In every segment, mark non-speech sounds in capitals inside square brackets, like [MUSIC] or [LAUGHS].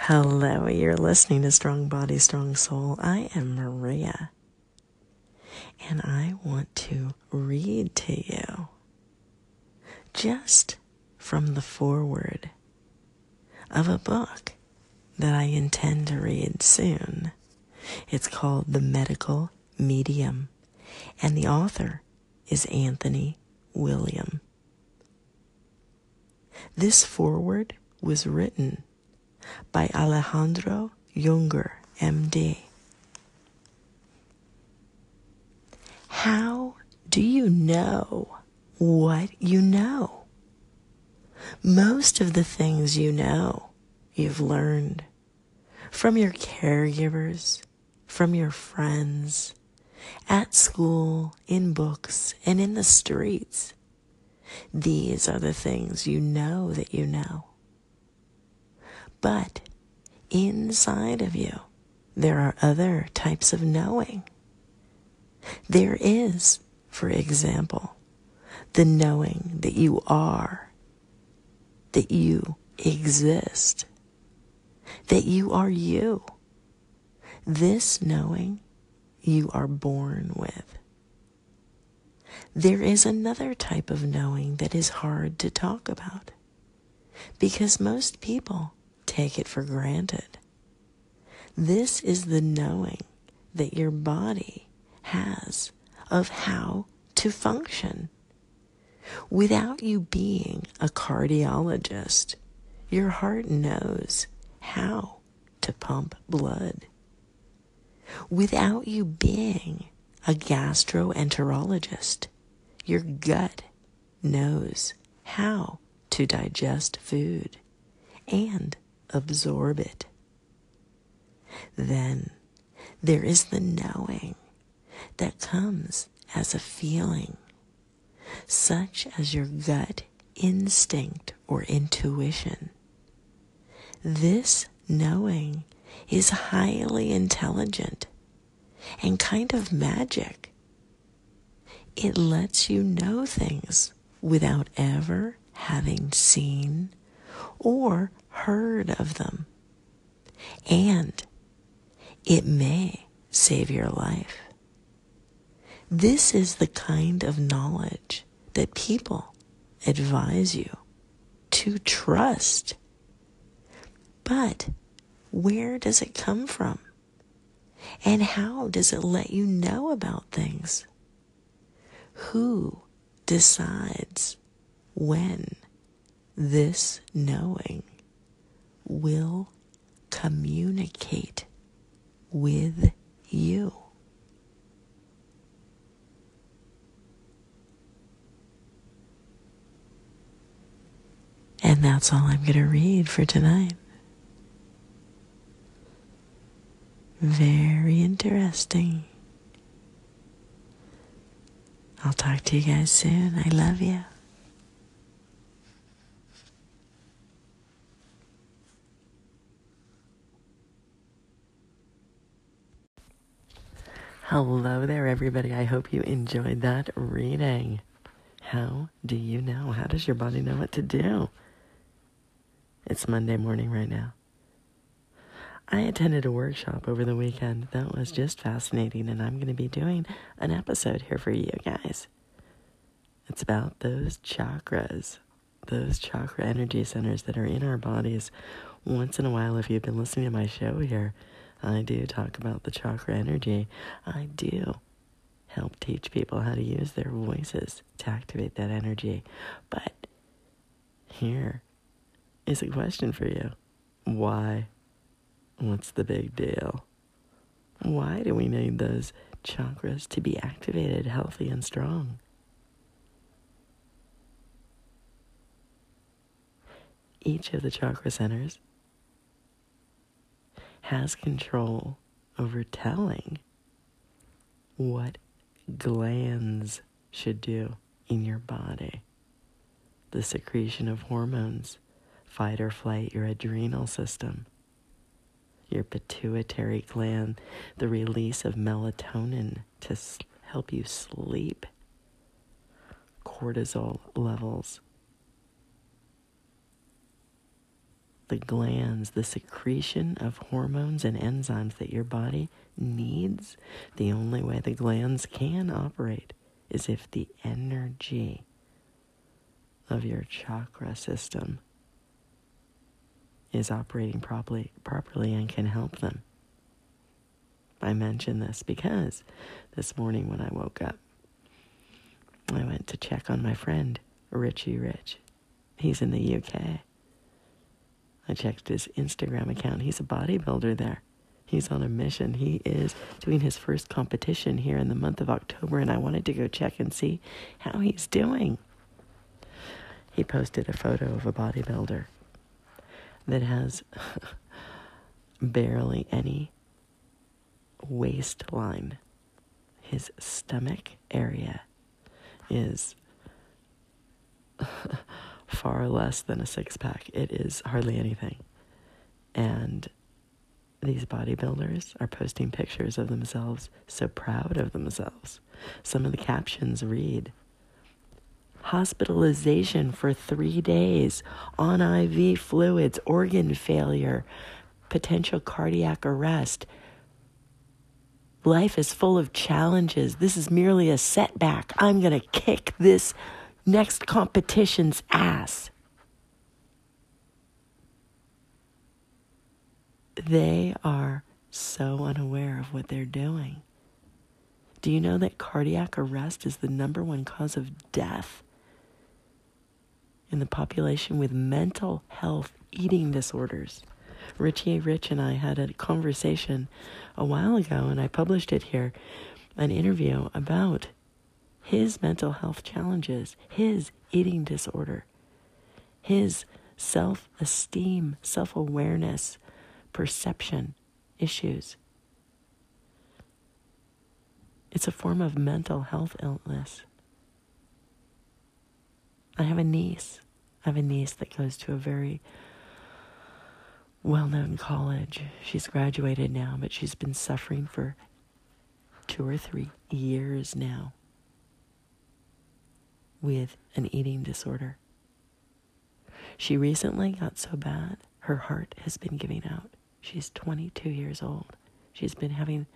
Hello, you're listening to Strong Body, Strong Soul. I am Maria, and I want to read to you just from the foreword of a book that I intend to read soon. It's called The Medical Medium, and the author is Anthony William. This foreword was written by Alejandro Junger, MD. How do you know what you know? Most of the things you know, you've learned from your caregivers, from your friends, at school, in books, and in the streets. These are the things you know that you know. But inside of you, there are other types of knowing. There is, for example, the knowing that you are, that you exist, that you are you. This knowing you are born with. There is another type of knowing that is hard to talk about because most people take it for granted. This is the knowing that your body has of how to function. Without you being a cardiologist, your heart knows how to pump blood. Without you being a gastroenterologist, your gut knows how to digest food and absorb it. Then there is the knowing that comes as a feeling, such as your gut instinct or intuition. This knowing is highly intelligent and kind of magic. It lets you know things without ever having seen or heard of them. And it may save your life. This is the kind of knowledge that people advise you to trust. But where does it come from? And how does it let you know about things? Who decides when this knowing will communicate with you. And that's all I'm going to read for tonight. Very interesting. I'll talk to you guys soon. I love you. Hello there, everybody. I hope you enjoyed that reading. How do you know? How does your body know what to do? It's Monday morning right now. I attended a workshop over the weekend that was just fascinating, and I'm going to be doing an episode here for you guys. It's about those chakras, those chakra energy centers that are in our bodies. Once in a while, if you've been listening to my show here, I do talk about the chakra energy. I do help teach people how to use their voices to activate that energy. But here is a question for you Why? What's the big deal? Why do we need those chakras to be activated, healthy, and strong? Each of the chakra centers has control over telling what glands should do in your body. The secretion of hormones, fight or flight, your adrenal system, your pituitary gland, the release of melatonin to help you sleep, cortisol levels, the glands, the secretion of hormones and enzymes that your body needs, the only way the glands can operate is if the energy of your chakra system is operating properly, properly and can help them. I mention this because this morning when I woke up, I went to check on my friend, Richie Rich. He's in the UK. I checked his Instagram account. He's a bodybuilder there. He's on a mission. He is doing his first competition here in the month of October, and I wanted to go check and see how he's doing. He posted a photo of a bodybuilder that has [LAUGHS] barely any waistline. His stomach area is [LAUGHS] far less than a six pack. It is hardly anything. And these bodybuilders are posting pictures of themselves so proud of themselves. Some of the captions read Hospitalization for three days on IV fluids, organ failure, potential cardiac arrest. Life is full of challenges. This is merely a setback. I'm going to kick this next competition's ass. They are so unaware of what they're doing. Do you know that cardiac arrest is the number one cause of death in the population with mental health eating disorders? Richie Rich and I had a conversation a while ago, and I published it here an interview about his mental health challenges, his eating disorder, his self esteem, self awareness, perception issues. It's a form of mental health illness. I have a niece. I have a niece that goes to a very well known college. She's graduated now, but she's been suffering for two or three years now with an eating disorder. She recently got so bad, her heart has been giving out. She's 22 years old. She's been having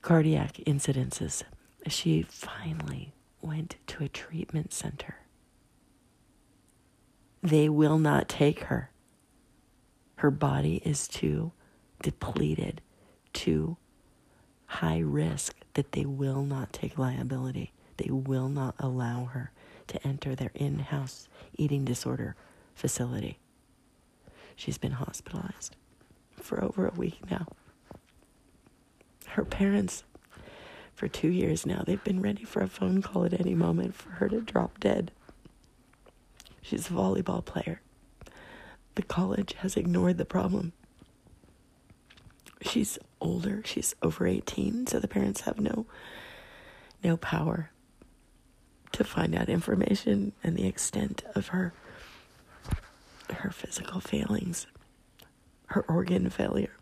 cardiac incidences. She finally went to a treatment center. They will not take her. Her body is too depleted, too high risk that they will not take liability. They will not allow her to enter their in house eating disorder facility. She's been hospitalized for over a week now. Her parents, for two years now, they've been ready for a phone call at any moment for her to drop dead. She's a volleyball player. The college has ignored the problem. She's older, she's over 18, so the parents have no no power to find out information and the extent of her her physical failings, her organ failure.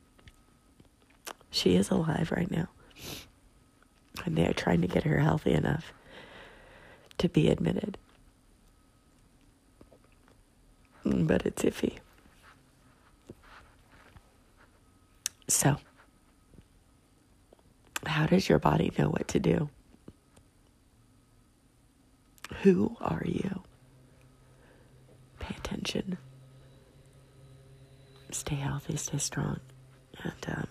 She is alive right now. And they are trying to get her healthy enough to be admitted. But it's iffy. So, how does your body know what to do? Who are you? Pay attention. Stay healthy, stay strong. And, um,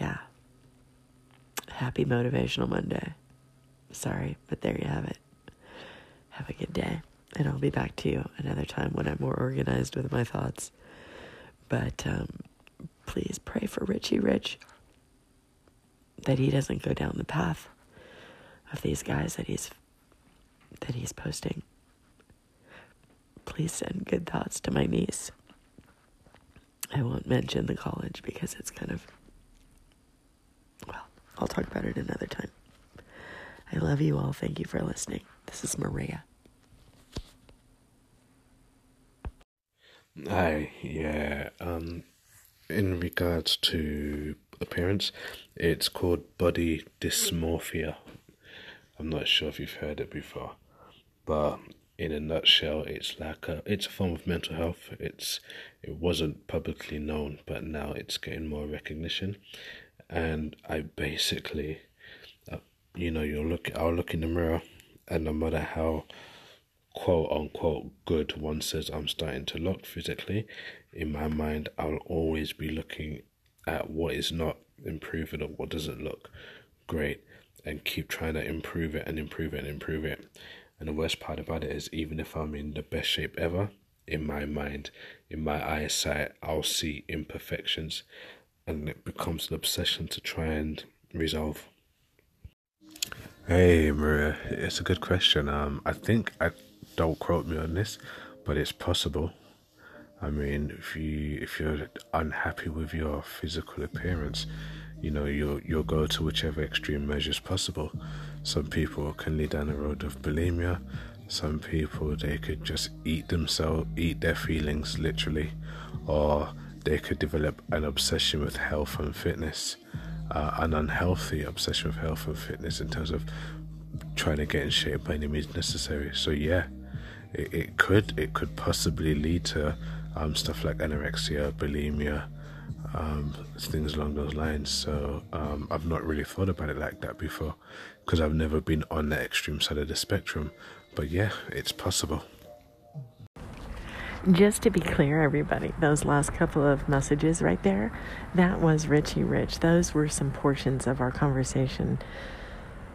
yeah. Happy Motivational Monday. Sorry, but there you have it. Have a good day. And I'll be back to you another time when I'm more organized with my thoughts. But um, please pray for Richie Rich that he doesn't go down the path of these guys that he's that he's posting. Please send good thoughts to my niece. I won't mention the college because it's kind of, well, I'll talk about it another time. I love you all. Thank you for listening. This is Maria. Hi, yeah. Um, in regards to appearance, it's called body dysmorphia. I'm not sure if you've heard it before but in a nutshell, it's like a it's a form of mental health. It's it wasn't publicly known, but now it's getting more recognition. And I basically, uh, you know, you'll look. I'll look in the mirror, and no matter how quote unquote good one says I'm starting to look physically, in my mind, I'll always be looking at what is not improving or what doesn't look great and keep trying to improve it and improve it and improve it. And the worst part about it is, even if I'm in the best shape ever, in my mind, in my eyesight, I'll see imperfections and it becomes an obsession to try and resolve. Hey Maria, it's a good question. Um, I think I don't quote me on this, but it's possible. I mean, if you if you're unhappy with your physical appearance, you know you'll you'll go to whichever extreme measures possible. Some people can lead down the road of bulimia. Some people they could just eat themselves, eat their feelings literally, or they could develop an obsession with health and fitness, uh, an unhealthy obsession with health and fitness in terms of trying to get in shape by any means necessary. So yeah, it, it could it could possibly lead to um, stuff like anorexia, bulimia, um, things along those lines. So um, I've not really thought about it like that before because I've never been on the extreme side of the spectrum. But yeah, it's possible. Just to be clear, everybody, those last couple of messages right there, that was Richie Rich. Those were some portions of our conversation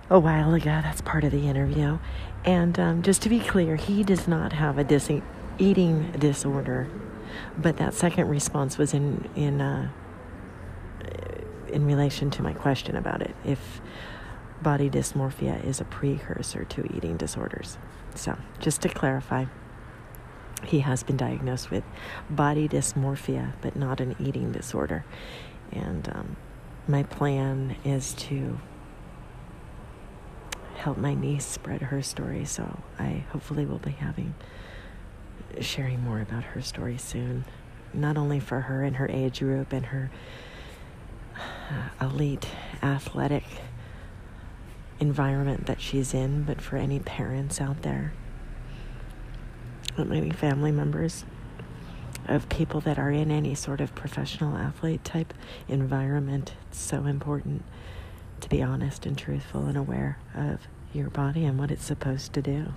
a while ago. That's part of the interview. And um, just to be clear, he does not have a dis- eating disorder but that second response was in in uh, in relation to my question about it. If body dysmorphia is a precursor to eating disorders. So, just to clarify, he has been diagnosed with body dysmorphia, but not an eating disorder. And um, my plan is to help my niece spread her story. So, I hopefully will be having sharing more about her story soon, not only for her and her age group and her uh, elite athletic environment that she's in, but for any parents out there, maybe family members of people that are in any sort of professional athlete type environment. It's so important to be honest and truthful and aware of your body and what it's supposed to do.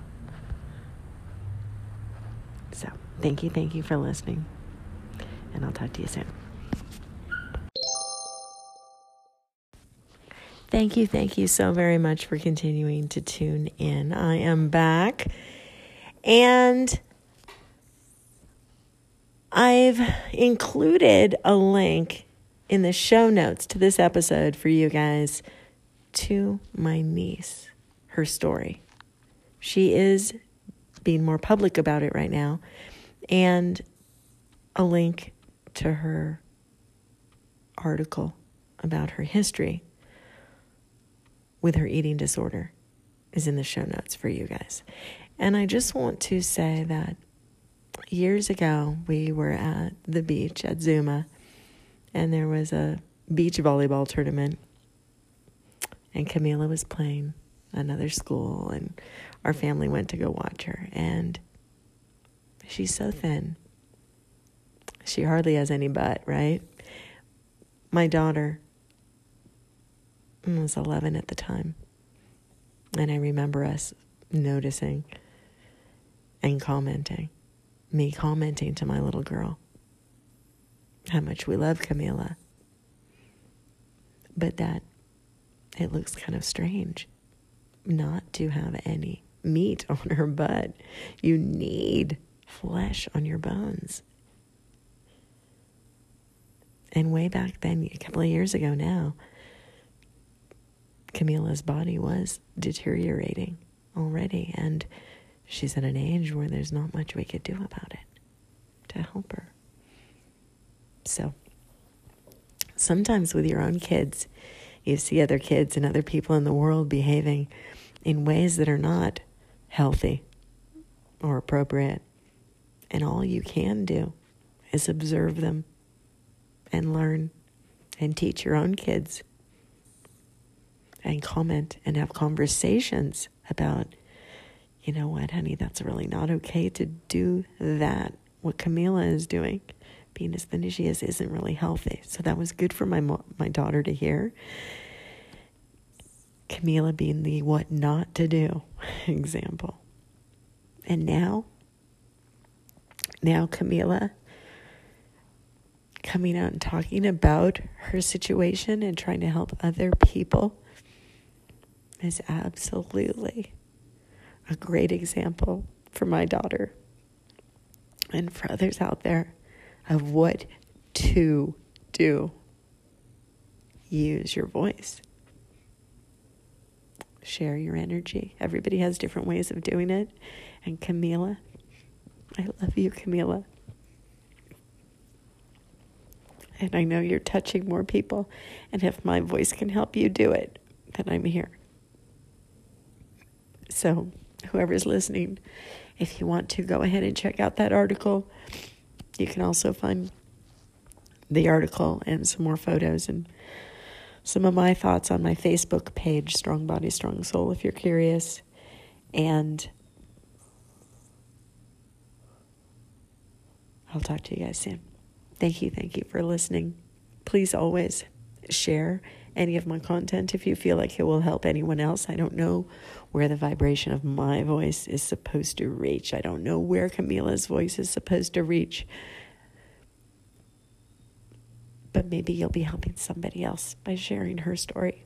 So, thank you, thank you for listening. And I'll talk to you soon. Thank you, thank you so very much for continuing to tune in. I am back and I've included a link in the show notes to this episode for you guys to my niece, her story. She is being more public about it right now, and a link to her article about her history with her eating disorder is in the show notes for you guys. And I just want to say that years ago, we were at the beach at Zuma, and there was a beach volleyball tournament, and Kamila was playing another school, and our family went to go watch her. And she's so thin. She hardly has any butt, right? My daughter mm, was 11 at the time. And I remember us noticing and commenting, me commenting to my little girl how much we love Kamila, but that it looks kind of strange not to have any meat [LAUGHS] on her butt. You need flesh on your bones. And way back then, a couple of years ago now, Kamila's body was deteriorating already, and she's at an age where there's not much we could do about it to help her. So, sometimes with your own kids, you see other kids and other people in the world behaving in ways that are not healthy or appropriate. And all you can do is observe them and learn and teach your own kids and comment and have conversations about you know what, honey, that's really not okay to do that. What Kamila is doing, being as thin as she is, isn't really healthy. So that was good for my mo- my daughter to hear. Kamila being the what not to do [LAUGHS] example. And now, now Kamila coming out and talking about her situation and trying to help other people is absolutely a great example for my daughter and for others out there of what to do. Use your voice. Share your energy. Everybody has different ways of doing it. And Kamila, I love you, Kamila. And I know you're touching more people. And if my voice can help you do it, then I'm here. So, whoever's listening, if you want to go ahead and check out that article, you can also find the article and some more photos and some of my thoughts on my Facebook page, Strong Body, Strong Soul, if you're curious. And I'll talk to you guys soon. Thank you, thank you for listening. Please always share any of my content if you feel like it will help anyone else. I don't know where the vibration of my voice is supposed to reach. I don't know where Kamila's voice is supposed to reach. But maybe you'll be helping somebody else by sharing her story.